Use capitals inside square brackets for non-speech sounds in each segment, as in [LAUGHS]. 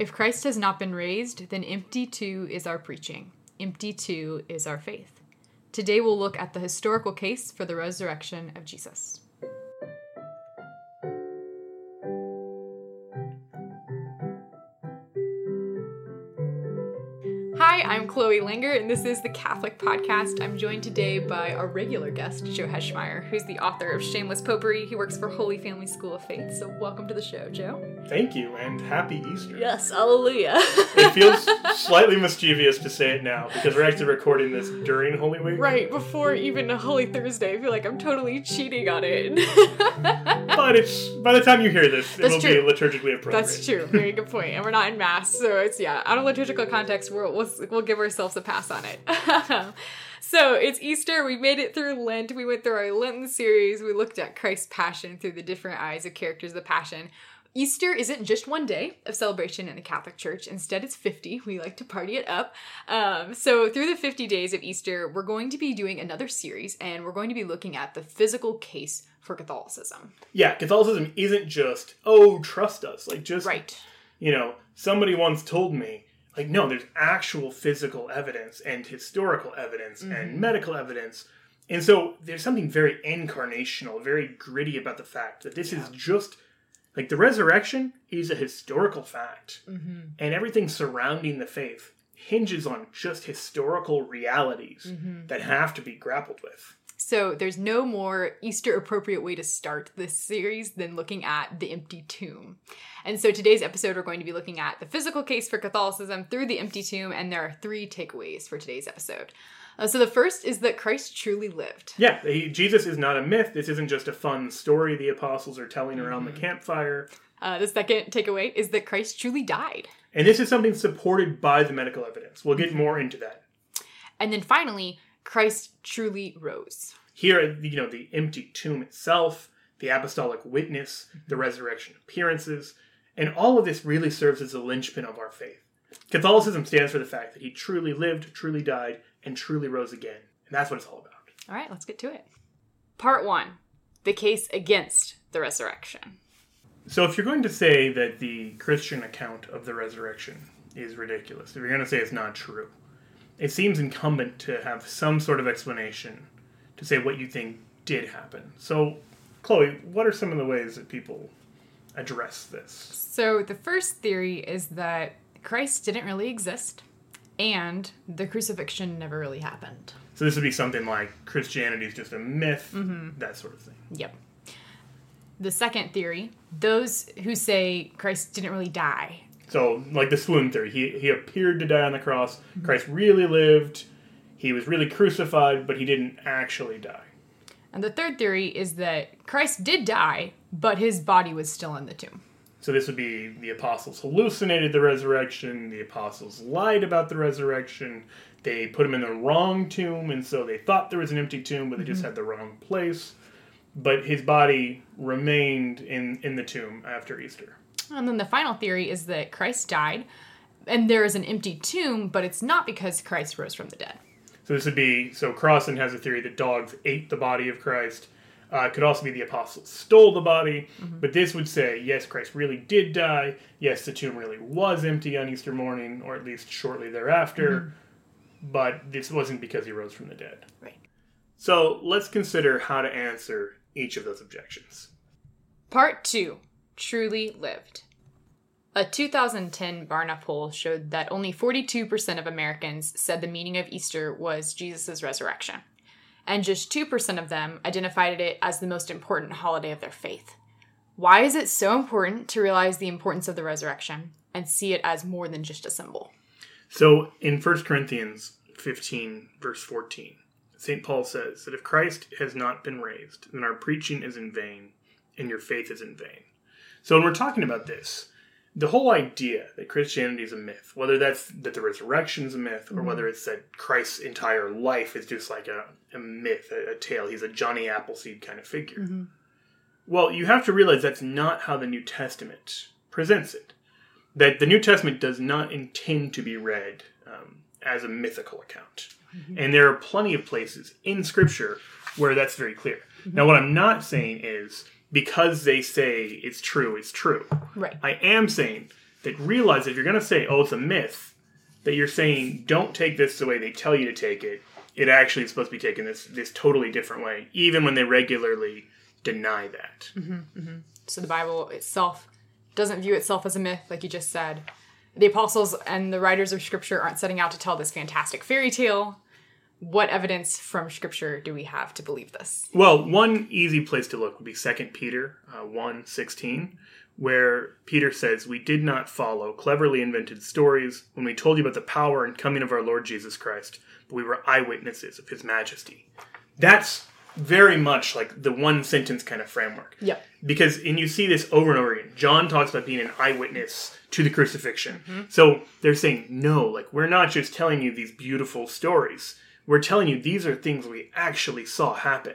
If Christ has not been raised, then empty too is our preaching, empty too is our faith. Today we'll look at the historical case for the resurrection of Jesus. Hi, I'm Chloe Langr, and this is the Catholic Podcast. I'm joined today by our regular guest, Joe Heschmeyer, who's the author of Shameless Popery. He works for Holy Family School of Faith. So, welcome to the show, Joe. Thank you, and happy Easter. Yes, hallelujah. it feels [LAUGHS] slightly mischievous to say it now because we're actually recording this during Holy Week. Right, before even Holy Thursday. I feel like I'm totally cheating on it. [LAUGHS] but it's by the time you hear this, it That's will true. be liturgically appropriate. That's true. Very good point. And we're not in mass, so it's yeah. Out of liturgical context, we'll we'll, we'll give ourselves a pass on it. [LAUGHS] so it's Easter. We made it through Lent. We went through our Lenten series. We looked at Christ's Passion through the different eyes of characters of the Passion. Easter isn't just one day of celebration in the Catholic Church. Instead, it's 50. We like to party it up. Um, so, through the 50 days of Easter, we're going to be doing another series and we're going to be looking at the physical case for Catholicism. Yeah, Catholicism isn't just oh trust us, like just Right. you know somebody once told me like no, there's actual physical evidence and historical evidence Mm-hmm. and medical evidence. And so there's something very incarnational, very gritty about the fact that this is just like the resurrection is a historical fact. Mm-hmm. And everything surrounding the faith hinges on just historical realities Mm-hmm. that have to be grappled with. So there's no more Easter appropriate way to start this series than looking at the empty tomb. And so today's episode, we're going to be looking at the physical case for Catholicism through the empty tomb, and there are three takeaways for today's episode. Uh, so the first is that Christ truly lived. Yeah, he, Jesus is not a myth. This isn't just a fun story the apostles are telling around Mm-hmm. the campfire. Uh, the second takeaway is that Christ truly died. And this is something supported by the medical evidence. We'll get more into that. And then finally, Christ truly rose. Here, you know, the empty tomb itself, the apostolic witness, the mhm. resurrection appearances, and all of this really serves as a linchpin of our faith. Catholicism stands for the fact that he truly lived, truly died, and truly rose again. And that's what it's all about. All right, let's get to it. Part one the case against the resurrection. So, if you're going to say that the Christian account of the resurrection is ridiculous, if you're going to say it's not true, it seems incumbent to have some sort of explanation to say what you think did happen. So, Chloe, what are some of the ways that people address this? So, the first theory is that Christ didn't really exist and the crucifixion never really happened. So, this would be something like Christianity is just a myth, that sort of thing. Yep. The second theory, those who say Christ didn't really die. So, like the swoon theory, he, he appeared to die on the cross. Mhm. Christ really lived. He was really crucified, but he didn't actually die. And the third theory is that Christ did die, but his body was still in the tomb. So this would be the apostles hallucinated the resurrection, the apostles lied about the resurrection, they put him in the wrong tomb, and so they thought there was an empty tomb, but they just mhm. had the wrong place. But his body remained in, in the tomb after Easter. And then the final theory is that Christ died and there is an empty tomb, but it's not because Christ rose from the dead. So this would be so Crossan has a theory that dogs ate the body of Christ. Uh, it could also be the apostles stole the body, but this would say yes, Christ really did die. Yes, the tomb really was empty on Easter morning, or at least shortly thereafter. But this wasn't because he rose from the dead. Right. So let's consider how to answer each of those objections. Part 2 Truly Lived. A 2010 Barna poll showed that only 42% of Americans said the meaning of Easter was Jesus' resurrection, and just 2% of them identified it as the most important holiday of their faith. Why is it so important to realize the importance of the resurrection and see it as more than just a symbol? So in 1 Corinthians 15, verse 14, St. Paul says that if Christ has not been raised, then our preaching is in vain and your faith is in vain. So when we're talking about this, the whole idea that Christianity is a myth, whether that's that the resurrection is a myth, or mm-hmm. whether it's that Christ's entire life is just like a, a myth, a, a tale, he's a Johnny Appleseed kind of figure. Mm-hmm. Well, you have to realize that's not how the New Testament presents it. That the New Testament does not intend to be read um, as a mythical account. Mm-hmm. And there are plenty of places in Scripture where that's very clear. Now, what I'm not saying is because they say it's true, it's true. Right. I am saying that realize if you're going to say, oh, it's a myth, that you're saying don't take this the way they tell you to take it. It actually is supposed to be taken this this totally different way, even when they regularly deny that. Mm-hmm, mm-hmm. So the Bible itself doesn't view itself as a myth, like you just said. The apostles and the writers of Scripture aren't setting out to tell this fantastic fairy tale. What evidence from Scripture do we have to believe this? Well, one easy place to look would be 2 Peter uh, 1 16, where Peter says, We did not follow cleverly invented stories when we told you about the power and coming of our Lord Jesus Christ, but we were eyewitnesses of his majesty. That's very much like the one sentence kind of framework. Yep. Because, and you see this over and over again. John talks about being an eyewitness to the crucifixion. So they're saying, no, like, we're not just telling you these beautiful stories. We're telling you these are things we actually saw happen.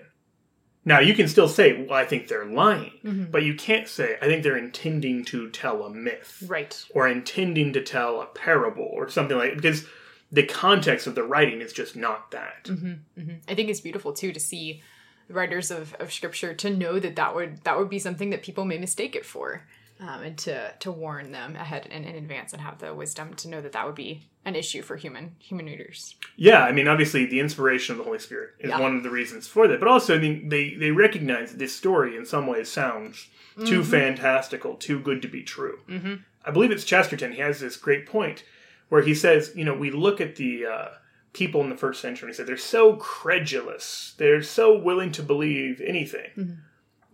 Now, you can still say, well, I think they're lying, mm-hmm. but you can't say, I think they're intending to tell a myth Right. or intending to tell a parable or something like because the context of the writing is just not that. Mm-hmm. Mm-hmm. I think it's beautiful too to see writers of, of scripture to know that that would that would be something that people may mistake it for, um, and to to warn them ahead and in advance and have the wisdom to know that that would be an issue for human human readers. Yeah, I mean, obviously, the inspiration of the Holy Spirit is Yeah. one of the reasons for that. But also, I mean, they they recognize that this story in some ways sounds too fantastical, too good to be true. Mm-hmm. I believe it's Chesterton. He has this great point where he says, you know, we look at the uh, people in the first century and he said they're so credulous, they're so willing to believe anything.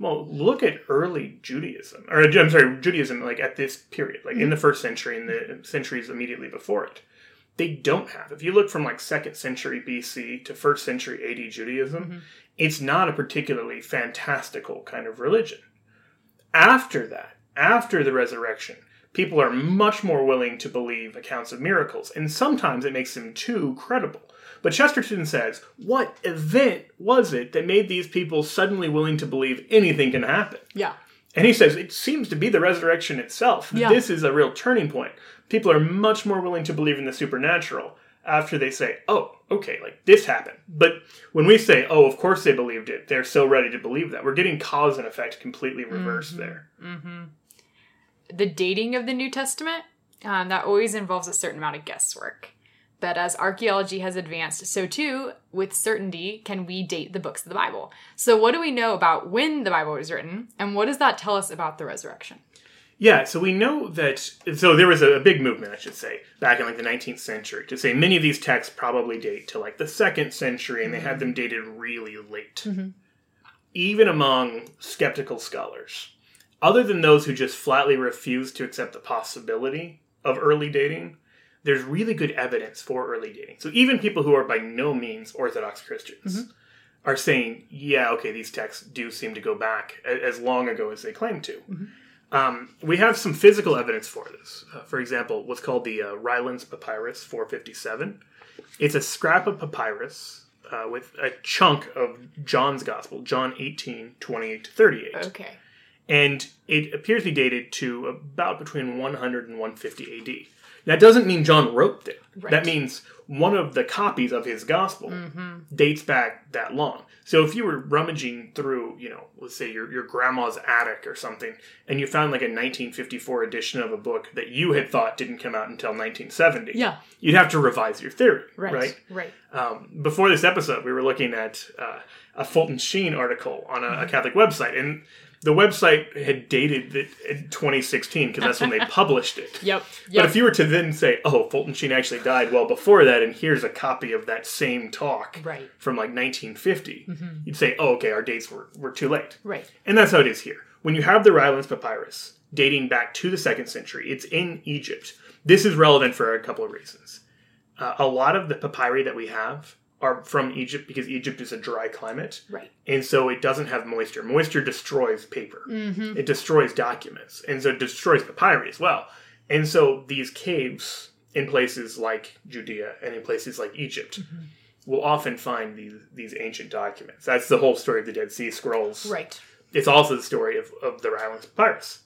Well, look at early Judaism, or I'm sorry, Judaism, like at this period, like in the mm-hmm. first century and the centuries immediately before it they don't have. If you look from like second century BC to first century AD Judaism, mm-hmm. it's not a particularly fantastical kind of religion. After that, after the resurrection, people are much more willing to believe accounts of miracles, and sometimes it makes them too credible. But Chesterton says, what event was it that made these people suddenly willing to believe anything can happen? Yeah. And he says it seems to be the resurrection itself. Yeah. This is a real turning point. People are much more willing to believe in the supernatural after they say, oh, okay, like this happened. But when we say, oh, of course they believed it, they're so ready to believe that. We're getting cause and effect completely reversed there. the dating of the New Testament, um, that always involves a certain amount of guesswork. But as archaeology has advanced, so too, with certainty, can we date the books of the Bible. So, what do we know about when the Bible was written, and what does that tell us about the resurrection? Yeah, so we know that. So there was a, a big movement, I should say, back in like the 19th century to say many of these texts probably date to like the second century, and they had them dated really late. Mm-hmm. Even among skeptical scholars, other than those who just flatly refuse to accept the possibility of early dating, there's really good evidence for early dating. So even people who are by no means Orthodox Christians are saying, yeah, okay, these texts do seem to go back as long ago as they claim to. Um, we have some physical evidence for this. Uh, for example, what's called the uh, Rylands Papyrus 457. It's a scrap of papyrus uh, with a chunk of John's Gospel, John 18, 28 to 38. Okay. And it appears to be dated to about between 100 and 150 AD. That doesn't mean John wrote it. Right. That means one of the copies of his gospel dates back that long. So if you were rummaging through, you know, let's say your, your grandma's attic or something, and you found like a 1954 edition of a book that you had thought didn't come out until 1970, Yeah. you'd have to revise your theory, Right. right? Right. Um, before this episode, we were looking at uh, a Fulton Sheen article on a, a Catholic website, and the website had dated it in 2016 because that's when they [LAUGHS] published it. Yep. But if you were to then say, "Oh, Fulton Sheen actually died well before that," and here's a copy of that same talk Right. from like 1950, you'd say, "Oh, okay, our dates were, were too late." right. And that's how it is here. When you have the Rylands Papyrus dating back to the second century, it's in Egypt. This is relevant for a couple of reasons. Uh, a lot of the papyri that we have are from Egypt because Egypt is a dry climate. Right. And so it doesn't have moisture. Moisture destroys paper. Mm-hmm. It destroys documents. And so it destroys papyri as well. And so these caves in places like Judea and in places like Egypt mm-hmm. will often find these, these ancient documents. That's the whole story of the Dead Sea Scrolls Right. it's also the story of, of the Rylands Papyrus.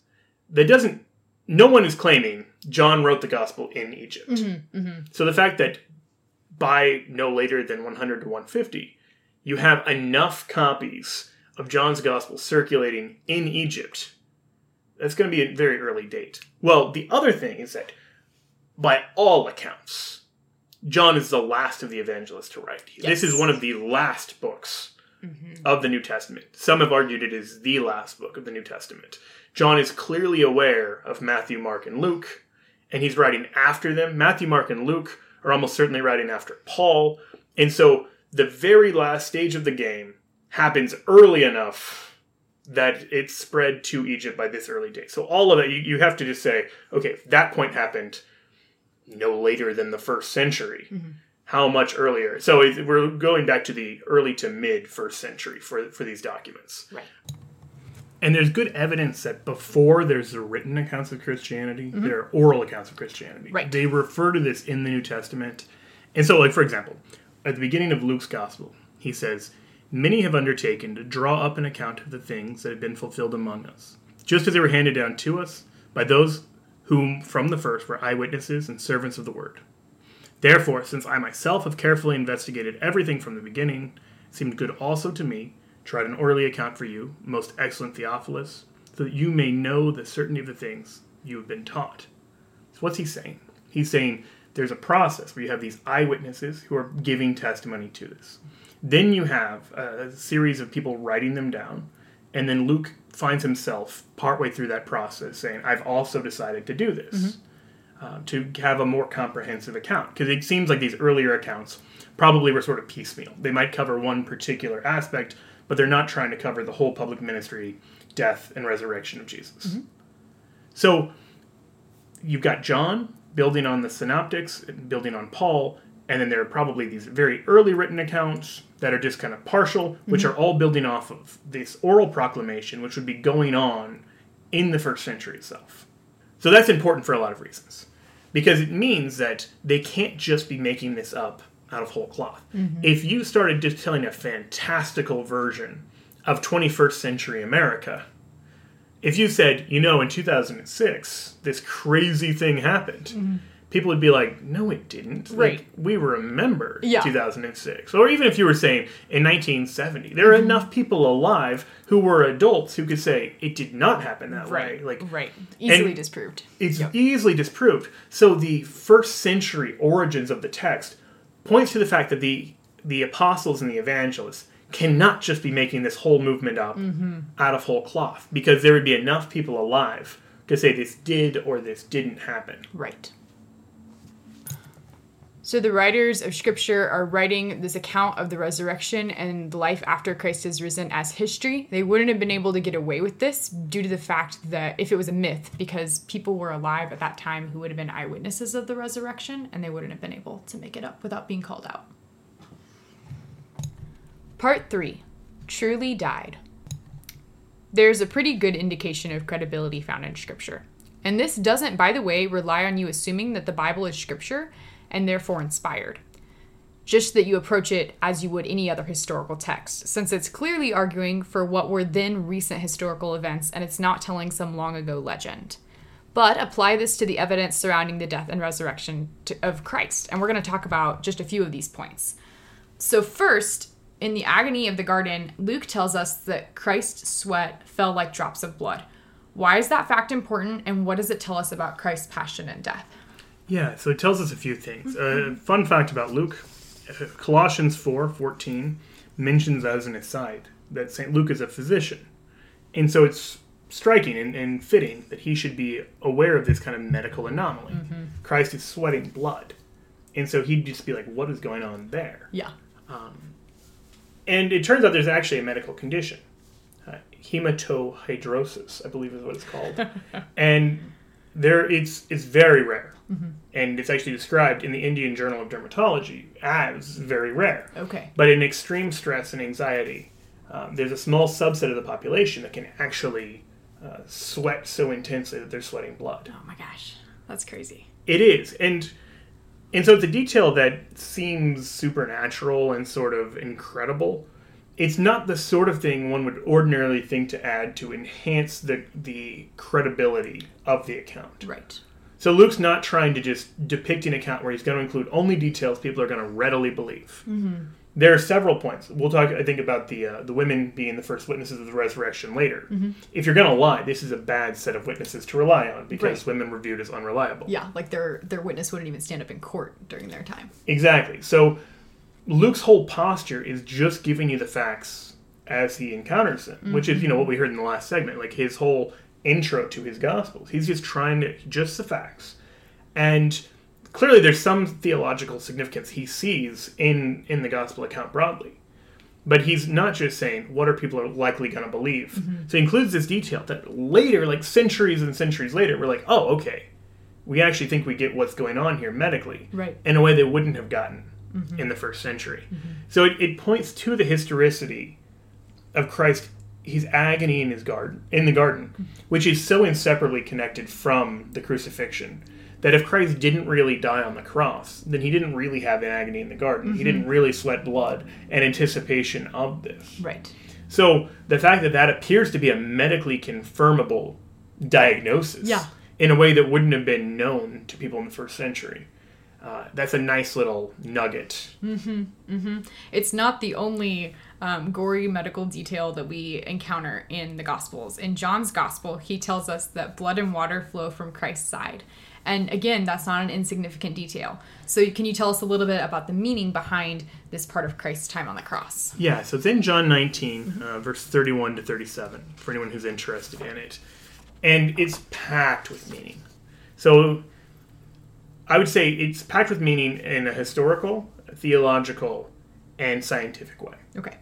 That doesn't. No one is claiming John wrote the gospel in Egypt. Mm-hmm. So the fact that by no later than 100 to 150, you have enough copies of John's gospel circulating in Egypt That's going to be a very early date. Well, the other thing is that by all accounts, John is the last of the evangelists to write. This is one of the last books mm-hmm. of the New Testament. Some have argued it is the last book of the New Testament. John is clearly aware of Matthew, Mark, and Luke, and he's writing after them. Matthew, Mark, and Luke are almost certainly writing after Paul. And so the very last stage of the game happens early enough that it's spread to Egypt by this early date. So all of it, you, you have to just say, okay, if that point happened no later than the first century. Mm-hmm. How much earlier? So we're going back to the early to mid first century for for these documents. Right. And there's good evidence that before there's the written accounts of Christianity, mm-hmm. there are oral accounts of Christianity. Right. They refer to this in the New Testament. And so, like, for example, at the beginning of Luke's gospel, he says, Many have undertaken to draw up an account of the things that have been fulfilled among us, just as they were handed down to us by those whom from the first were eyewitnesses and servants of the word. Therefore, since I myself have carefully investigated everything from the beginning, it seemed good also to me write an orderly account for you, most excellent Theophilus, so that you may know the certainty of the things you have been taught. So what's he saying? He's saying there's a process where you have these eyewitnesses who are giving testimony to this. Then you have a series of people writing them down, and then Luke finds himself partway through that process saying, I've also decided to do this uh, to have a more comprehensive account. Because it seems like these earlier accounts probably were sort of piecemeal. They might cover one particular aspect, but they're not trying to cover the whole public ministry, death, and resurrection of Jesus. Mm-hmm. So you've got John building on the synoptics, building on Paul, and then there are probably these very early written accounts that are just kind of partial, which mm-hmm. are all building off of this oral proclamation, which would be going on in the first century itself. So that's important for a lot of reasons. Because it means that they can't just be making this up out of whole cloth. Mm-hmm. If you started just telling a fantastical version of 21st century America, if you said, you know, in 2006, this crazy thing happened, mm-hmm. people would be like, no, it didn't. Like, Right. we remember Yeah. 2006. Or even if you were saying in 1970, there are mm-hmm. enough people alive who were adults who could say it did not happen that way. Like, right. Easily disproved. it's Yep. easily disproved. So the first century origins of the text points to the fact that the the apostles and the evangelists cannot just be making this whole movement up mm-hmm. out of whole cloth because there would be enough people alive to say this did or this didn't happen. Right. So the writers of scripture are writing this account of the resurrection and the life after Christ has risen as history. They wouldn't have been able to get away with this due to the fact that if it was a myth, because people were alive at that time who would have been eyewitnesses of the resurrection, and they wouldn't have been able to make it up without being called out. Part 3 Truly Died. There's a pretty good indication of credibility found in Scripture. And this doesn't, by the way, rely on you assuming that the Bible is Scripture and therefore inspired. Just that you approach it as you would any other historical text, since it's clearly arguing for what were then recent historical events and it's not telling some long ago legend. But apply this to the evidence surrounding the death and resurrection to, of Christ. And we're going to talk about just a few of these points. So, first, in the agony of the garden, Luke tells us that Christ's sweat fell like drops of blood. Why is that fact important, and what does it tell us about Christ's passion and death? Yeah, so it tells us a few things. A fun fact about Luke uh, Colossians 4 14 mentions as an aside that St. Luke is a physician. And so it's striking and, and fitting that he should be aware of this kind of medical anomaly. Christ is sweating blood. And so he'd just be like, what is going on there? Yeah. And it turns out there's actually a medical condition. Uh, hematohidrosis, I believe is what it's called. [LAUGHS] and there it's it's very rare. And it's actually described in the Indian Journal of Dermatology as very rare. Okay. But in extreme stress and anxiety, um, there's a small subset of the population that can actually uh, sweat so intensely that they're sweating blood. Oh my gosh. That's crazy. It is, and and so it's a detail that seems supernatural and sort of incredible. It's not the sort of thing one would ordinarily think to add to enhance the the credibility of the account. Right. So Luke's not trying to just depict an account where he's going to include only details people are going to readily believe. there are several points. We'll talk, I think, about the uh, the women being the first witnesses of the resurrection later. If you're going to lie, this is a bad set of witnesses to rely on because Right. women were viewed as unreliable. Yeah, like their their witness wouldn't even stand up in court during their time. Exactly. So Luke's whole posture is just giving you the facts as he encounters them, which is, you know, what we heard in the last segment, like his whole intro to his gospels. He's just trying to just the facts. And clearly there's some theological significance he sees in in the gospel account broadly. But he's not just saying what are people are likely going to believe. Mm-hmm. So he includes this detail that later, like centuries and centuries later, we're like, oh, okay, we actually think we get what's going on here medically Right. in a way they wouldn't have gotten Mm-hmm. in the first century. Mm-hmm. So it, it points to the historicity of Christ, his agony in his garden, in the garden, mm-hmm. which is so inseparably connected from the crucifixion that if Christ didn't really die on the cross, then he didn't really have an agony in the garden. He didn't really sweat blood in anticipation of this. Right. So the fact that that appears to be a medically confirmable diagnosis Yeah. in a way that wouldn't have been known to people in the first century, uh, that's a nice little nugget. It's not the only um, gory medical detail that we encounter in the Gospels. In John's Gospel, he tells us that blood and water flow from Christ's side. And again, that's not an insignificant detail. So, can you tell us a little bit about the meaning behind this part of Christ's time on the cross? Yeah, so it's in John 19, uh, verse 31 to 37, for anyone who's interested in it. And it's packed with meaning. So I would say it's packed with meaning in a historical, theological, and scientific way. Okay.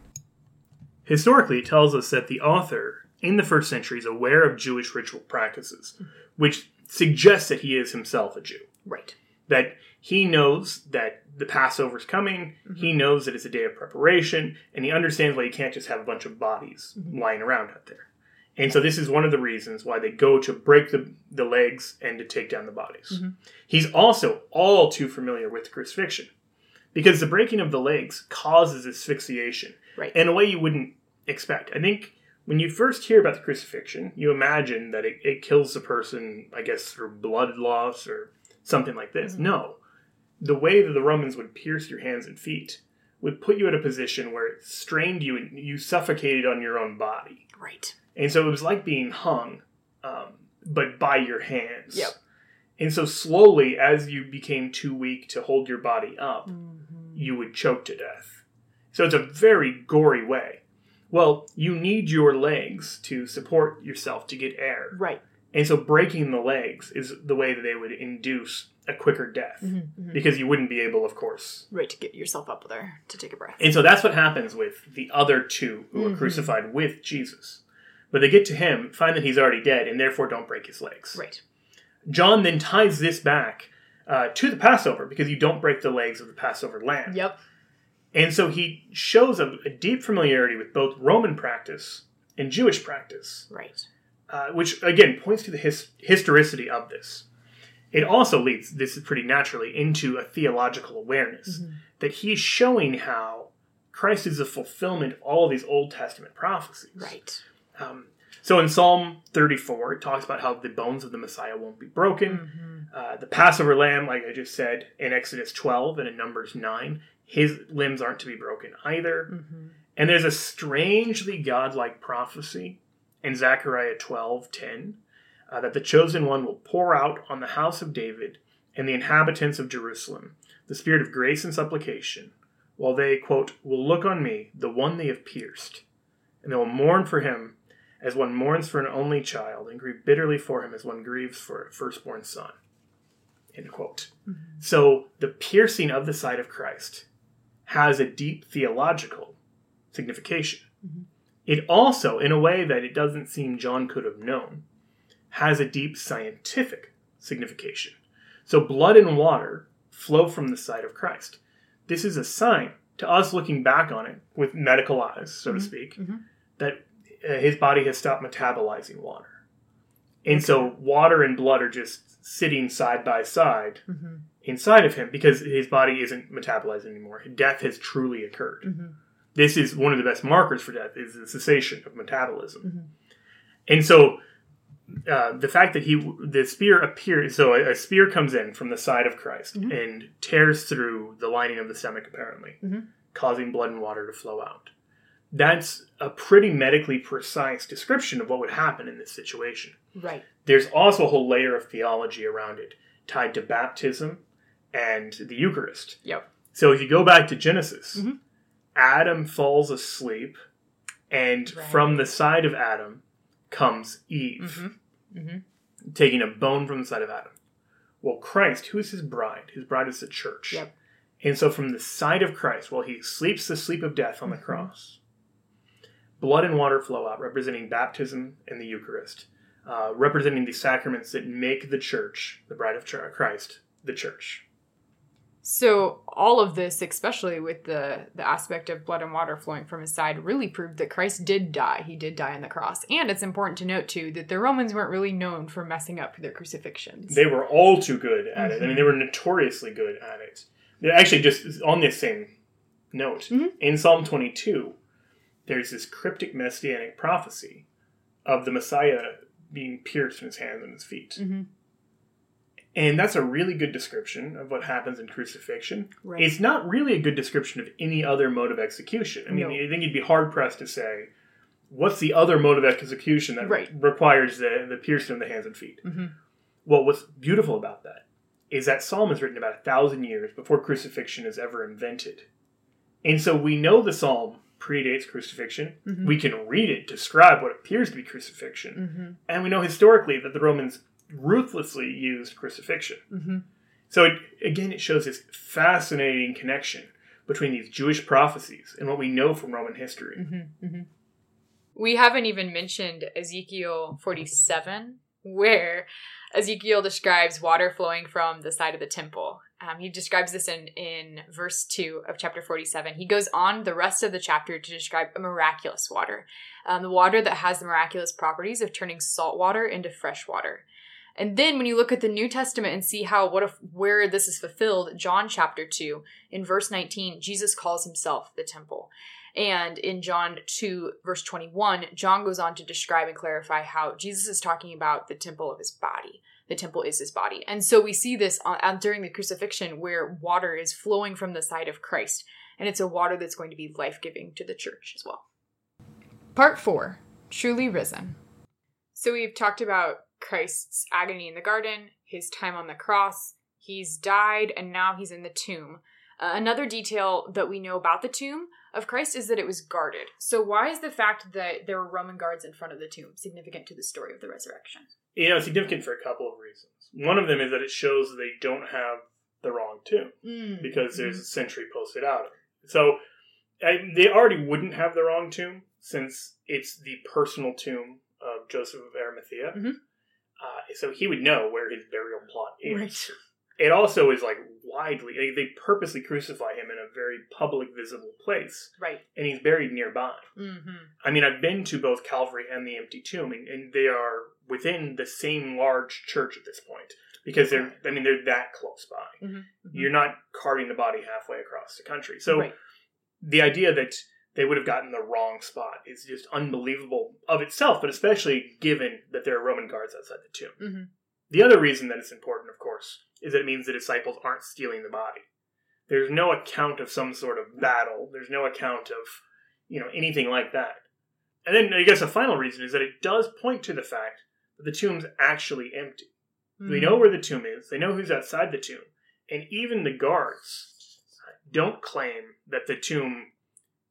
Historically, it tells us that the author in the first century is aware of Jewish ritual practices, which suggests that he is himself a Jew. Right. That he knows that the Passover is coming, mm-hmm. he knows that it's a day of preparation, and he understands why you can't just have a bunch of bodies mm-hmm. lying around out there. And so this is one of the reasons why they go to break the, the legs and to take down the bodies. Mm-hmm. He's also all too familiar with crucifixion because the breaking of the legs causes asphyxiation Right. in a way you wouldn't expect. I think when you first hear about the crucifixion, you imagine that it, it kills the person, I guess, through blood loss or something like this. Mm-hmm. No. The way that the Romans would pierce your hands and feet would put you at a position where it strained you and you suffocated on your own body. Right. And so it was like being hung, um, but by your hands. Yep. And so slowly, as you became too weak to hold your body up, Mm-hmm. you would choke to death. So it's a very gory way. Well, you need your legs to support yourself to get air. Right. And so breaking the legs is the way that they would induce a quicker death Mm-hmm. because you wouldn't be able, of course. Right. To get yourself up there to take a breath. And so that's what happens with the other two who are crucified with Jesus. But they get to him, find that he's already dead, and therefore don't break his legs. Right. John then ties this back uh, to the Passover because you don't break the legs of the Passover lamb. Yep. And so he shows a, a deep familiarity with both Roman practice and Jewish practice, Right. uh, which again points to the his, historicity of this. It also leads, this is pretty naturally, into a theological awareness that he's showing how Christ is the fulfillment of all of these Old Testament prophecies. Right. Um, so in Psalm 34, it talks about how the bones of the Messiah won't be broken. Uh, the Passover lamb, like I just said, in Exodus 12 and in Numbers 9, his limbs aren't to be broken either. And there's a strangely godlike prophecy in Zechariah 12:10 uh, that the chosen one will pour out on the house of David and the inhabitants of Jerusalem the spirit of grace and supplication, while they quote will look on me, the one they have pierced, and they will mourn for him as one mourns for an only child, and grieve bitterly for him as one grieves for a firstborn son. End quote. So the piercing of the side of Christ has a deep theological signification. It also, in a way that it doesn't seem John could have known, has a deep scientific signification. So blood and water flow from the side of Christ. This is a sign to us looking back on it with medical eyes, so to mm-hmm. speak, mm-hmm. that uh, his body has stopped metabolizing water. And so water and blood are just sitting side by side mm-hmm. inside of him because his body isn't metabolizing anymore. Death has truly occurred. This is one of the best markers for death is the cessation of metabolism. And so uh, the fact that he the spear appears so a, a spear comes in from the side of Christ and tears through the lining of the stomach apparently causing blood and water to flow out. That's a pretty medically precise description of what would happen in this situation. Right. There's also a whole layer of theology around it tied to baptism and the Eucharist. Yep. So if you go back to Genesis, Mhm. Adam falls asleep, and Right. from the side of Adam comes Eve, Mm-hmm. Mm-hmm. taking a bone from the side of Adam. Well, Christ, who is his bride? His bride is the church. Yep. And so from the side of Christ, while he sleeps the sleep of death on the Mhm. cross, blood and water flow out, representing baptism and the Eucharist, uh, representing the sacraments that make the church, the bride of Christ, the church. So all of this, especially with the the aspect of blood and water flowing from his side, really proved that Christ did die. He did die on the cross. And it's important to note too that the Romans weren't really known for messing up their crucifixions. They were all too good at it. I mean, they were notoriously good at it. They're Actually, just on this same note, Mhm. in Psalm 22, there's this cryptic messianic prophecy of the Messiah being pierced in his hands and his feet. Mhm. And that's a really good description of what happens in crucifixion. Right. It's not really a good description of any other mode of execution. I mean, No. I think you'd be hard pressed to say, what's the other mode of execution that Right. requires the, the piercing of the hands and feet? Mhm. Well, what's beautiful about that is that psalm is written about a thousand years before crucifixion is ever invented. And so we know the psalm predates crucifixion. Mhm. We can read it describe what appears to be crucifixion. Mhm. And we know historically that the Romans ruthlessly used crucifixion. Mhm. So it, again, it shows this fascinating connection between these Jewish prophecies and what we know from Roman history. Mhm. Mhm. We haven't even mentioned Ezekiel 47, where Ezekiel describes water flowing from the side of the temple. Um, he describes this in, in verse 2 of chapter 47. He goes on the rest of the chapter to describe a miraculous water, um, the water that has the miraculous properties of turning salt water into fresh water. And then when you look at the New Testament and see how what if where this is fulfilled, John chapter 2 in verse 19, Jesus calls himself the temple. And in John 2, verse 21, John goes on to describe and clarify how Jesus is talking about the temple of his body. The temple is his body. And so we see this on, during the crucifixion where water is flowing from the side of Christ. And it's a water that's going to be life giving to the church as well. Part 4 Truly Risen. So we've talked about Christ's agony in the garden, his time on the cross. He's died, and now he's in the tomb. Uh, another detail that we know about the tomb of Christ is that it was guarded. So why is the fact that there were Roman guards in front of the tomb significant to the story of the resurrection? You know, it's significant for a couple of reasons. One of them is that it shows that they don't have the wrong tomb because there's a sentry posted out. So I, they already wouldn't have the wrong tomb since it's the personal tomb of Joseph of Arimathea. Mhm. Uh, so he would know where his burial plot is. Right. It also is like widely, they, they purposely crucify him in a very public, visible place, right. and he's buried nearby. Mm-hmm. I mean, I've been to both Calvary and the empty tomb, and, and they are within the same large church at this point because they're, I mean, they're that close by. Mm-hmm. You're not carting the body halfway across the country. So right. the idea that they would have gotten the wrong spot It's just unbelievable of itself, but especially given that there are Roman guards outside the tomb. Mhm. The other reason that it's important, of course, is that it means the disciples aren't stealing the body. There's no account of some sort of battle. There's no account of, you know, anything like that. And then I guess a final reason is that it does point to the fact that the tomb's actually empty. Mm-hmm. They know where the tomb is. They know who's outside the tomb. And even the guards don't claim that the tomb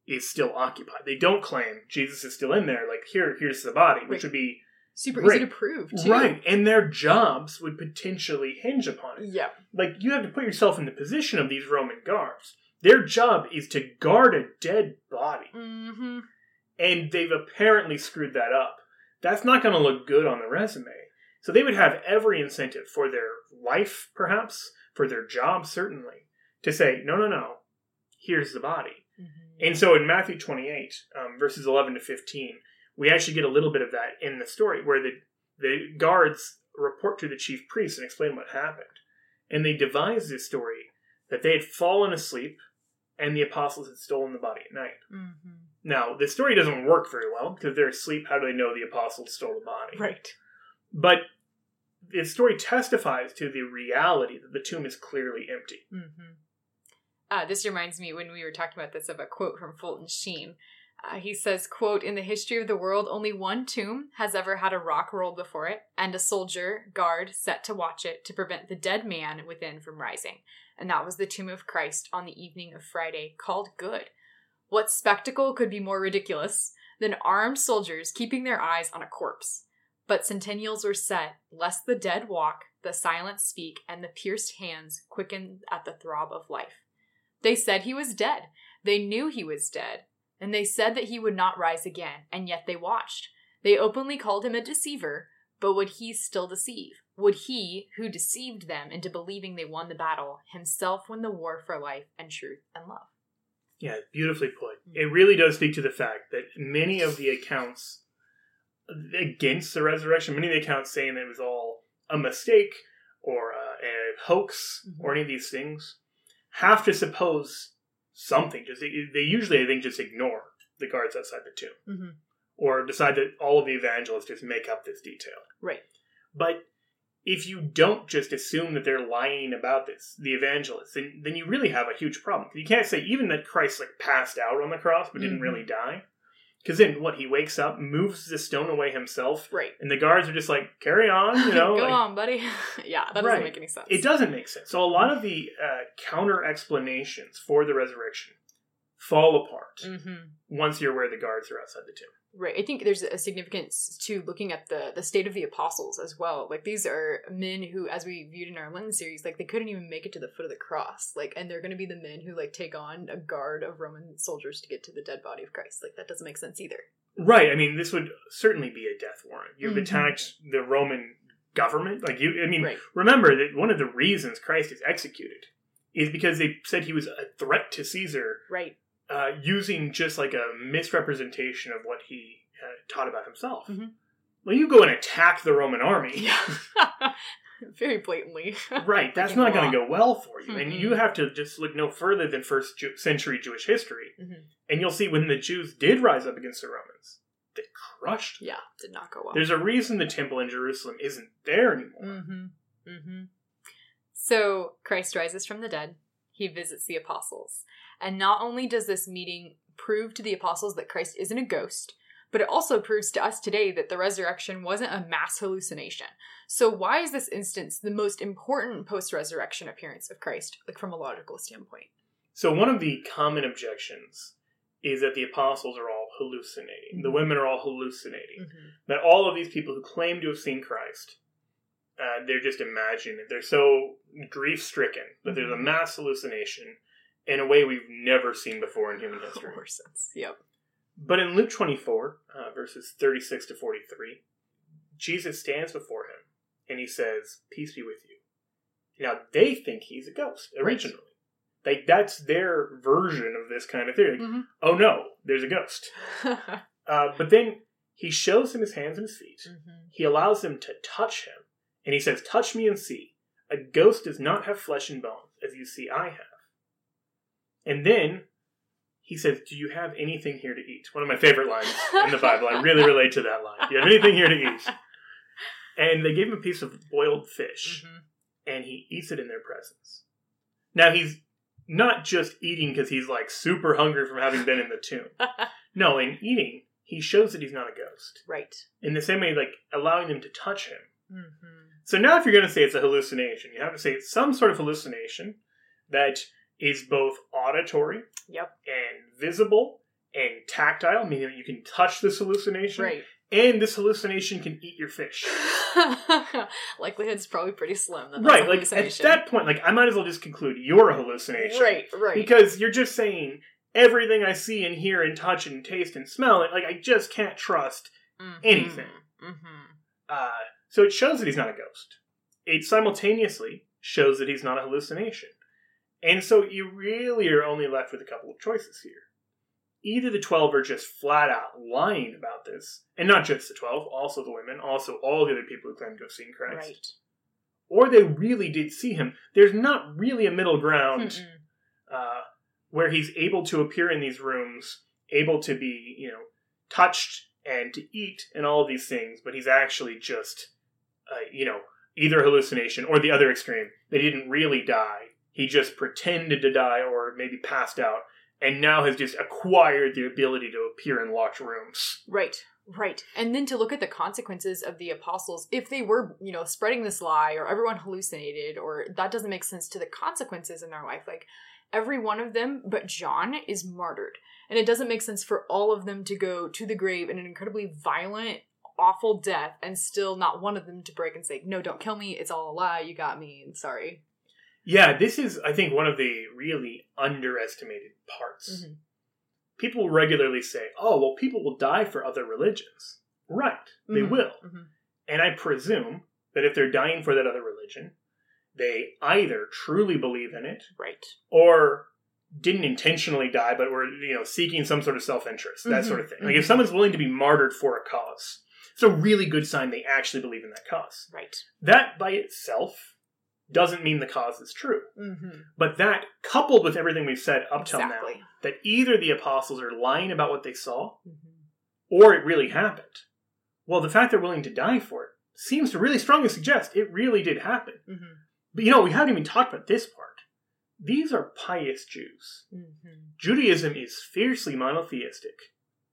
is still occupied. They don't claim Jesus is still in there. Like here, here's the body, which Right. would be super Right. easy to prove too. right. And their jobs would potentially hinge upon it. Yeah. Like you have to put yourself in the position of these Roman guards. Their job is to guard a dead body, Mm-hmm. and they've apparently screwed that up. That's not going to look good on the resume. So they would have every incentive for their life, perhaps, for their job, certainly, to say, no, no, no, here's the body. And so in Matthew 28, um, verses 11 to 15, we actually get a little bit of that in the story where the, the guards report to the chief priests and explain what happened. And they devise this story that they had fallen asleep and the apostles had stolen the body at night. Mm-hmm. Now, the story doesn't work very well because they're asleep, how do they know the apostles stole the body? Right. But the story testifies to the reality that the tomb is clearly empty. Mm-hmm. Uh, this reminds me when we were talking about this of a quote from Fulton Sheen. Uh, he says, quote, In the history of the world, only one tomb has ever had a rock rolled before it, and a soldier, guard, set to watch it to prevent the dead man within from rising. And that was the tomb of Christ on the evening of Friday, called Good. What spectacle could be more ridiculous than armed soldiers keeping their eyes on a corpse? But centennials were set, lest the dead walk, the silent speak, and the pierced hands quicken at the throb of life. They said he was dead. They knew he was dead and they said that he would not rise again, and yet they watched. They openly called him a deceiver, but would he still deceive? Would he, who deceived them into believing they won the battle, himself win the war for life and truth and love? Yeah, beautifully put. It really does speak to the fact that many of the accounts against the resurrection, many of the accounts saying that it was all a mistake or a, a hoax Mhm. or any of these things, have to suppose something. Just they usually, I think, just ignore the guards outside the tomb, Mm-hmm. or decide that all of the evangelists just make up this detail. Right. But if you don't just assume that they're lying about this, the evangelists, then, then you really have a huge problem. You can't say even that Christ like passed out on the cross but didn't Mhm. really die. Because then what? He wakes up, moves the stone away himself, Right. and the guards are just like, "Carry on," you [LAUGHS] know. Go like, on, buddy. [LAUGHS] yeah, that doesn't Right. make any sense. It doesn't make sense. So a lot of the uh, counter explanations for the resurrection fall apart Mm-hmm. once you're aware the guards are outside the tomb. Right. I think there's a significance to looking at the the state of the apostles as well. Like these are men who, as we viewed in our Lenten series, like they couldn't even make it to the foot of the cross. Like, and they're going to be the men who like take on a guard of Roman soldiers to get to the dead body of Christ. Like that doesn't make sense either. Right. I mean, this would certainly be a death warrant. You've Mhm. attacked the Roman government. Like you, I mean, Right. remember that one of the reasons Christ is executed is because they said he was a threat to Caesar, Right. Uh, using just like a misrepresentation of what he uh, taught about himself. Mhm. Well, you go and attack the Roman army. Yeah. [LAUGHS] Very blatantly. [LAUGHS] Right, that's not going to go well for you. And Mhm. you have to just look no further than first Jew- century Jewish history. Mhm. And you'll see when the Jews did rise up against the Romans, they crushed them. yeah, did not go well. There's a reason the temple in Jerusalem isn't there anymore. Mm-hmm. Mm-hmm. So Christ rises from the dead. He visits the apostles. And not only does this meeting prove to the apostles that Christ isn't a ghost, but it also proves to us today that the resurrection wasn't a mass hallucination. So why is this instance the most important post-resurrection appearance of Christ, like from a logical standpoint? So, one of the common objections is that the apostles are all hallucinating. The Mhm. women are all hallucinating. Mm-hmm. That all of these people who claim to have seen Christ, uh, they're just imagining it. They're so grief stricken that there's a Mhm. mass hallucination in a way we've never seen before in human [LAUGHS] history. More sense. Yep. But in Luke 24, uh, verses 36 to 43, Jesus stands before him and he says, Peace be with you. Now, they think he's a ghost originally. Like, that's their version of this kind of theory. Mhm. Oh no, there's a ghost. [LAUGHS] Uh, but then he shows him his hands and his feet. Mhm. He allows them to touch him. And he says, Touch me and see. A ghost does not have flesh and bones, as you see I have. And then he says, Do you have anything here to eat? One of my favorite lines in the Bible. I really relate to that line. Do you have anything here to eat? And they gave him a piece of boiled fish, Mhm. and he eats it in their presence. Now, he's not just eating because he's like super hungry from having been in the tomb. [LAUGHS] No, in eating, he shows that he's not a ghost. right. In the same way, like allowing them to touch him. Mm-hmm. So now, if you're going to say it's a hallucination, you have to say it's some sort of hallucination that is both auditory Yep. and visible and tactile, meaning that you can touch this hallucination, Right. and this hallucination can eat your fish. [LAUGHS] Likelihood's probably pretty slim. That right, like at that point, like I might as well just conclude you're a hallucination, Right, right. Because you're just saying everything I see and hear and touch and taste and smell, like I just can't trust Mhm. anything. Mhm. Uh, so it shows that he's not a ghost. It simultaneously shows that he's not a hallucination. And so you really are only left with a couple of choices here. Either the 12 are just flat out lying about this, and not just the 12, also the women, also all the other people who claim to have seen Christ, Right. or they really did see him. There's not really a middle ground uh, where he's able to appear in these rooms, able to be, you know, touched and to eat and all these things, but he's actually just, uh, you know, either a hallucination or the other extreme he didn't really die He just pretended to die or maybe passed out and now has just acquired the ability to appear in locked rooms. Right. Right. And then to look at the consequences of the apostles, if they were, you know, spreading this lie or everyone hallucinated or that doesn't make sense to the consequences in their life. Like every one of them but John is martyred. And it doesn't make sense for all of them to go to the grave in an incredibly violent, awful death and still not one of them to break and say, No, don't kill me. It's all a lie. You got me. Sorry. Yeah, this is, I think, one of the really underestimated parts. Mhm. People regularly say, oh, well, people will die for other religions. Right, they Mhm. will. Mhm. And I presume that if they're dying for that other religion, they either truly believe in it Right. or didn't intentionally die but were you know seeking some sort of self-interest that Mhm, sort of thing like if mhm. someone's willing to be martyred for a cause it's a really good sign they actually believe in that cause Right. that by itself doesn't mean the cause is true Mm-hmm. but that coupled with everything we've said up till now, that either the apostles are lying about what they saw Mm-hmm. or it really happened well the fact they're willing to die for it seems to really strongly suggest it really did happen Mm-hmm. but you know we haven't even talked about this part these are pious jews Mm-hmm. Judaism is fiercely monotheistic.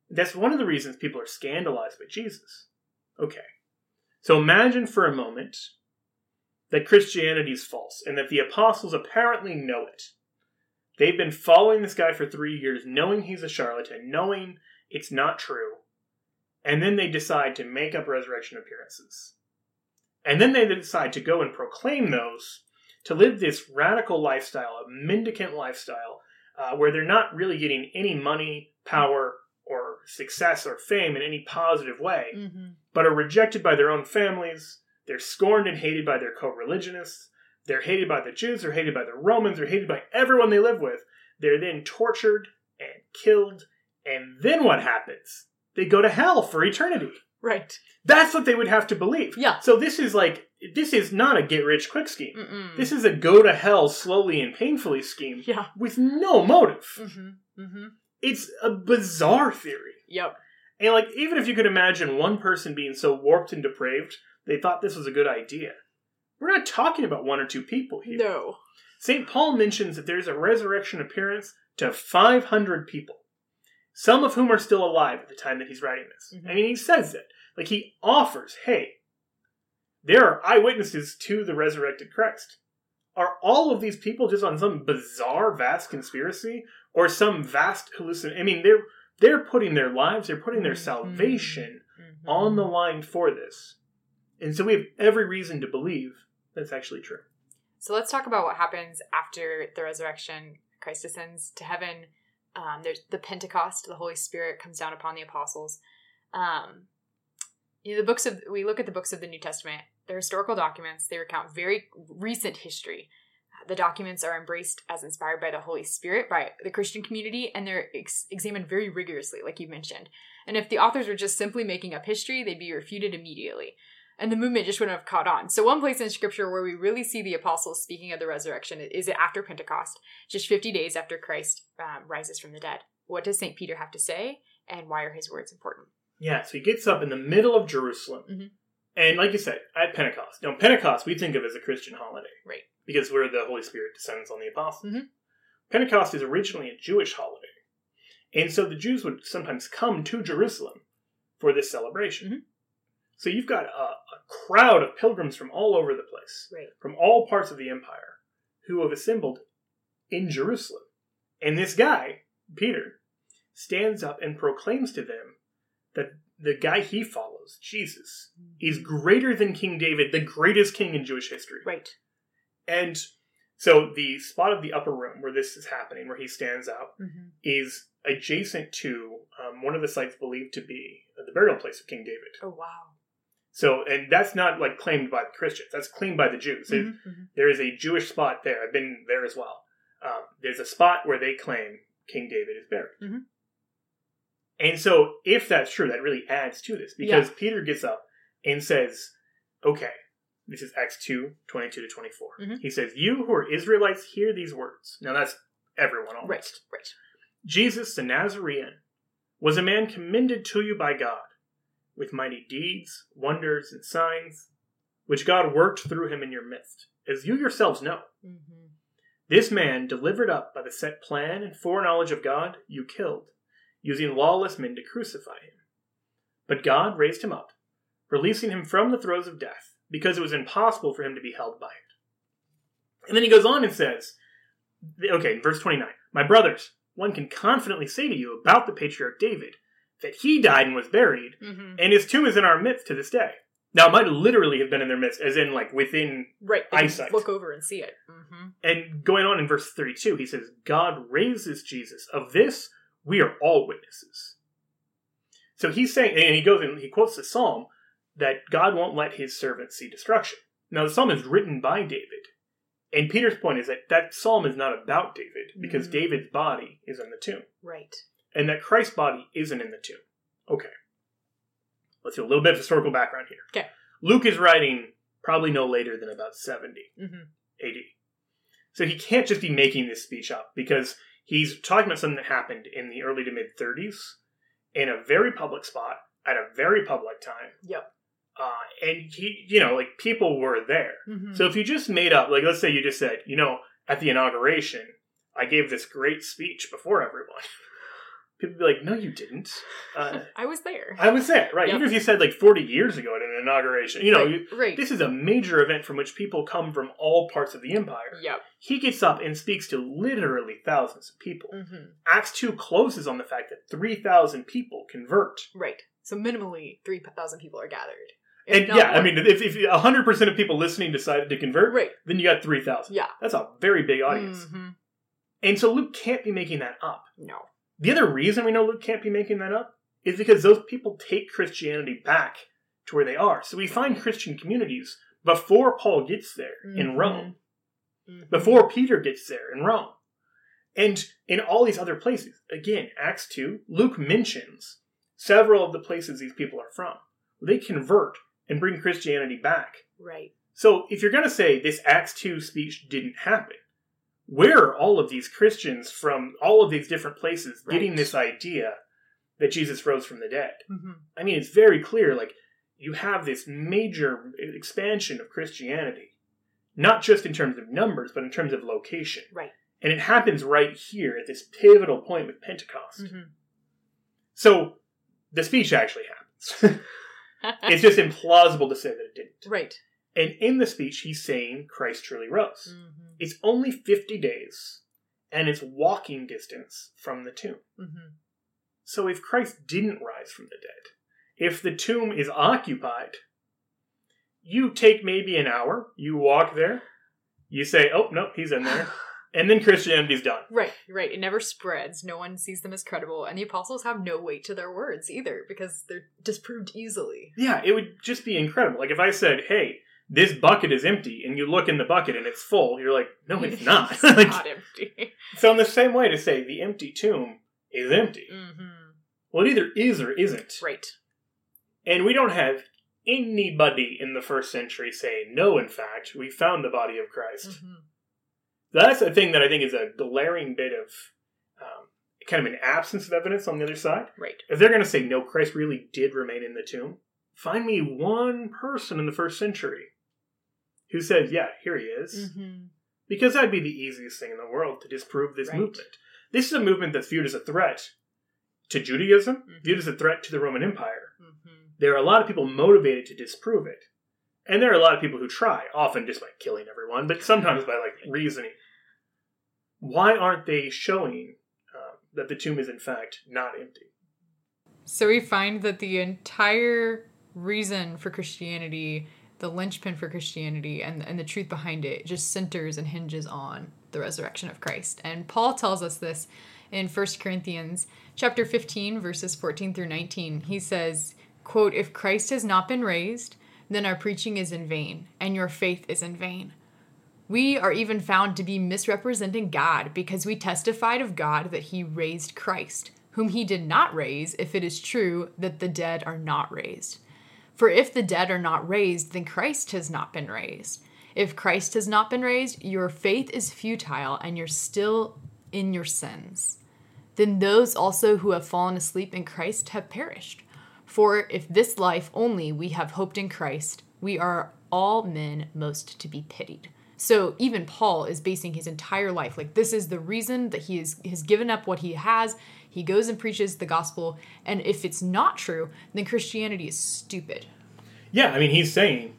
That's one of the reasons people are scandalized by Jesus. Okay. So imagine for a moment that Christianity is false and that the apostles apparently know it. They've been following this guy for three years, knowing he's a charlatan, knowing it's not true, and then they decide to make up resurrection appearances. And then they decide to go and proclaim those, to live this radical lifestyle, a mendicant lifestyle, uh, where they're not really getting any money, power, or success or fame in any positive way, Mm-hmm. but are rejected by their own families. They're scorned and hated by their co religionists. They're hated by the Jews, they're hated by the Romans, they're hated by everyone they live with. They're then tortured and killed. And then what happens? They go to hell for eternity. Right. That's what they would have to believe. Yeah. So this is like, this is not a get rich quick scheme. Mm-mm. This is a go to hell slowly and painfully scheme yeah. with no motive. Mm-hmm. Mm-hmm. It's a bizarre theory. Yep. And like, even if you could imagine one person being so warped and depraved, they thought this was a good idea. We're not talking about one or two people here. No. St. Paul mentions that there's a resurrection appearance to 500 people, some of whom are still alive at the time that he's writing this. Mhm. I mean, he says that. Like, he offers, hey, there are eyewitnesses to the resurrected Christ. Are all of these people just on some bizarre, vast conspiracy or some vast hallucination? I mean, they're they're putting their lives, they're putting their Mhm. salvation Mhm. on the line for this, and so we have every reason to believe that's actually true. So let's talk about what happens after the resurrection. Christ ascends to heaven. Um, there's the Pentecost. The Holy Spirit comes down upon the apostles. Um, you know, the books of we look at the books of the New Testament. They're historical documents. They recount very recent history. The documents are embraced as inspired by the Holy Spirit by the Christian community, and they're ex- examined very rigorously, like you mentioned. And if the authors were just simply making up history, they'd be refuted immediately and the movement just wouldn't have caught on. So one place in scripture where we really see the apostles speaking of the resurrection is after Pentecost, just 50 days after Christ um, rises from the dead. What does St. Peter have to say, and why are his words important? Yeah, so he gets up in the middle of Jerusalem. Mhm. And like you said, at Pentecost. Now, Pentecost we think of as a Christian holiday. Right. Because where the Holy Spirit descends on the apostles. Mhm. Pentecost is originally a Jewish holiday. And so the Jews would sometimes come to Jerusalem for this celebration. Mhm. So you've got a crowd of pilgrims from all over the place, Right. from all parts of the empire, who have assembled in Jerusalem. And this guy, Peter, stands up and proclaims to them that the guy he follows, Jesus, is greater than King David, the greatest king in Jewish history. Right. And so the spot of the upper room where this is happening, where he stands out, Mm-hmm. is adjacent to um, one of the sites believed to be the burial place of King David. Oh, wow. So, and that's not like claimed by the Christians, that's claimed by the Jews. Mhm, mhm. there is a Jewish spot there. I've been there as well. Um, there's a spot where they claim King David is buried. Mhm. And so, if that's true, that really adds to this because Peter gets up and says, okay, this is Acts 2 22 to 24. Mhm. He says, You who are Israelites, hear these words. Now, that's everyone almost. Right. Right. Jesus the Nazarene was a man commended to you by God with mighty deeds, wonders, and signs, which God worked through him in your midst, as you yourselves know. Mm-hmm. This man, delivered up by the set plan and foreknowledge of God, you killed, using lawless men to crucify him. But God raised him up, releasing him from the throes of death, because it was impossible for him to be held by it. And then he goes on and says, okay, verse 29, My brothers, one can confidently say to you about the patriarch David that he died and was buried, Mm-hmm. and his tomb is in our midst to this day. Now, it might literally have been in their midst, as in, like, within Right. Eyesight. Look over and see it. Mm-hmm. And going on in verse 32, he says, God raises Jesus. Of this, we are all witnesses. So he's saying, and he goes and he quotes the psalm that God won't let his servants see destruction. Now, the psalm is written by David. And Peter's point is that that psalm is not about David because Mhm. David's body is in the tomb Right. And that Christ's body isn't in the tomb. Okay. Let's do a little bit of historical background here. Okay. Luke is writing probably no later than about 70. Mm-hmm. AD. So he can't just be making this speech up because he's talking about something that happened in the early to mid 30s in a very public spot at a very public time. Yep. Uh, and he, you know, like people were there. Mm-hmm. So if you just made up, like let's say you just said, you know, at the inauguration, I gave this great speech before everyone. [LAUGHS] People be like, no, you didn't. Uh, [LAUGHS] I was there. I was there, right? Yep. Even if you said like 40 years ago at an inauguration, you know, right. you, right. this is a major event from which people come from all parts of the empire. Yep. He gets up and speaks to literally thousands of people. Mm-hmm. Acts 2 closes on the fact that 3,000 people convert. Right. So minimally three thousand people are gathered. If And yeah, I mean, if, if 100% of people listening decided to convert, right. then you got 3,000. Yeah. That's a very big audience. Mhm. And so Luke can't be making that up. No. The other reason we know Luke can't be making that up is because those people take Christianity back to where they are. So we find Christian communities before Paul gets there in Mhm. Rome. Mhm. before Peter gets there in Rome. And in all these other places, again, Acts 2, Luke mentions several of the places these people are from. They convert and bring Christianity back. Right. So if you're going to say this Acts 2 speech didn't happen, where are all of these Christians from all of these different places getting this idea that Jesus rose from the dead? Mm-hmm. I mean, it's very clear. Like, you have this major expansion of Christianity, not just in terms of numbers, but in terms of location. Right. And it happens right here at this pivotal point with Pentecost. Mm-hmm. So, the speech actually happens. [LAUGHS] it's just implausible to say that it didn't. right. And in the speech, he's saying Christ truly rose. Mm-hmm. It's only 50 days, and it's walking distance from the tomb. Mm-hmm. So if Christ didn't rise from the dead, if the tomb is occupied, you take maybe an hour, you walk there, you say, oh, no, he's in there, [SIGHS] and then Christianity's done. Right, right. It never spreads. No one sees them as credible. And the apostles have no weight to their words either because they're disproved easily. Yeah, it would just be incredible. Like if I said, hey, this bucket is empty, and you look in the bucket and it's full, you're like, no, it's [LAUGHS] not. it's [LAUGHS] Like, not empty. so in the same way to say the empty tomb is empty. Mm-hmm. Well, it either is or isn't. Right. And we don't have anybody in the first century saying, no, in fact, we found the body of Christ. Mm-hmm. That's a thing that I think is a glaring bit of um, kind of an absence of evidence on the other side. Right. If they're going to say, no, Christ really did remain in the tomb, find me one person in the first century who says, yeah, here he is. Mm-hmm. Because that'd be the easiest thing in the world to disprove this Right. movement. This is a movement that's viewed as a threat to Judaism, Mhm. viewed as a threat to the Roman Empire. Mm-hmm. There are a lot of people motivated to disprove it. And there are a lot of people who try, often just by killing everyone, but sometimes by like reasoning. Why aren't they showing um, that the tomb is in fact not empty? So we find that the entire reason for Christianity, the linchpin for Christianity, and, and the truth behind it just centers and hinges on the resurrection of Christ. And Paul tells us this in 1 Corinthians chapter 15, verses 14 through 19. He says, quote, If Christ has not been raised, then our preaching is in vain, and your faith is in vain. We are even found to be misrepresenting God because we testified of God that he raised Christ, whom he did not raise, if it is true that the dead are not raised. For if the dead are not raised, then Christ has not been raised. If Christ has not been raised, your faith is futile and you're still in your sins. Then those also who have fallen asleep in Christ have perished. For if this life only we have hoped in Christ, we are all men most to be pitied. So even Paul is basing his entire life like this is the reason that he is has given up what he has. He goes and preaches the gospel, and if it's not true, then Christianity is stupid. Yeah, I mean, he's saying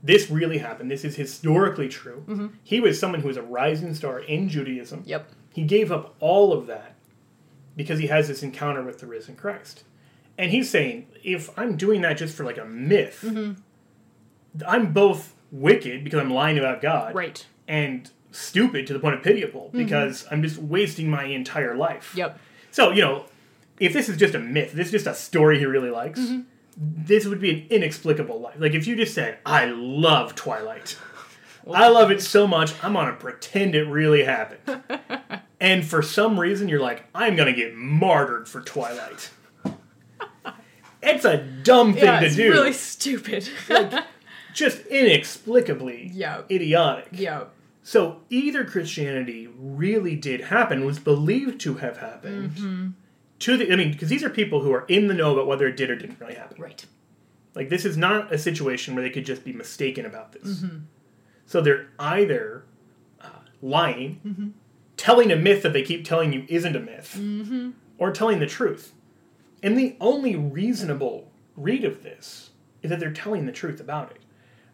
this really happened. This is historically true. Mm-hmm. He was someone who was a rising star in Judaism. Yep. He gave up all of that because he has this encounter with the risen Christ. And he's saying, if I'm doing that just for like a myth, mm-hmm. I'm both wicked because I'm lying about God Right. and stupid to the point of pitiable mm-hmm. because I'm just wasting my entire life. Yep. So, you know, if this is just a myth, this is just a story he really likes, mm-hmm. this would be an inexplicable life. Like if you just said, I love Twilight. [LAUGHS] I love it so much, I'm gonna pretend it really happened. [LAUGHS] and for some reason you're like, I'm gonna get martyred for Twilight. [LAUGHS] It's a dumb thing Yeah, to it's do. really stupid. Just inexplicably Yep. idiotic. yep. So either Christianity really did happen, was believed to have happened. Mm-hmm. To the, I mean, because these are people who are in the know about whether it did or didn't really happen. Right. Like this is not a situation where they could just be mistaken about this. Mm-hmm. So they're either uh, lying, Mm-hmm. telling a myth that they keep telling you isn't a myth, Mm-hmm. or telling the truth. And the only reasonable read of this is that they're telling the truth about it.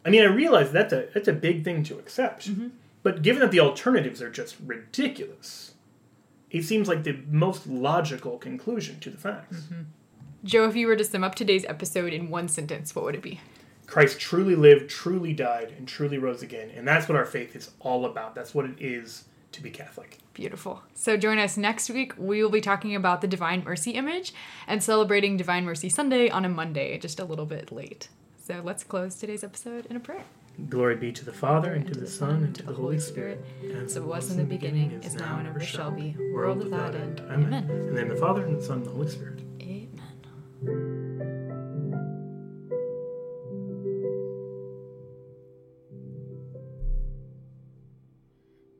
I mean, I realize that's a that's a big thing to accept, Mm-hmm. but given that the alternatives are just ridiculous, it seems like the most logical conclusion to the facts. Mm-hmm. Joe, if you were to sum up today's episode in one sentence, what would it be? Christ truly lived, truly died, and truly rose again, and that's what our faith is all about. That's what it is to be Catholic. Beautiful. So join us next week. We will be talking about the Divine Mercy image and celebrating Divine Mercy Sunday on a Monday, just a little bit late. So let's close today's episode in a prayer. Glory be to the Father, and to the Son, and to the Holy Spirit, as it was in the beginning, is now, and ever shall be, world without end. Amen. In the name of the Father, and the Son, and the Holy Spirit. Amen.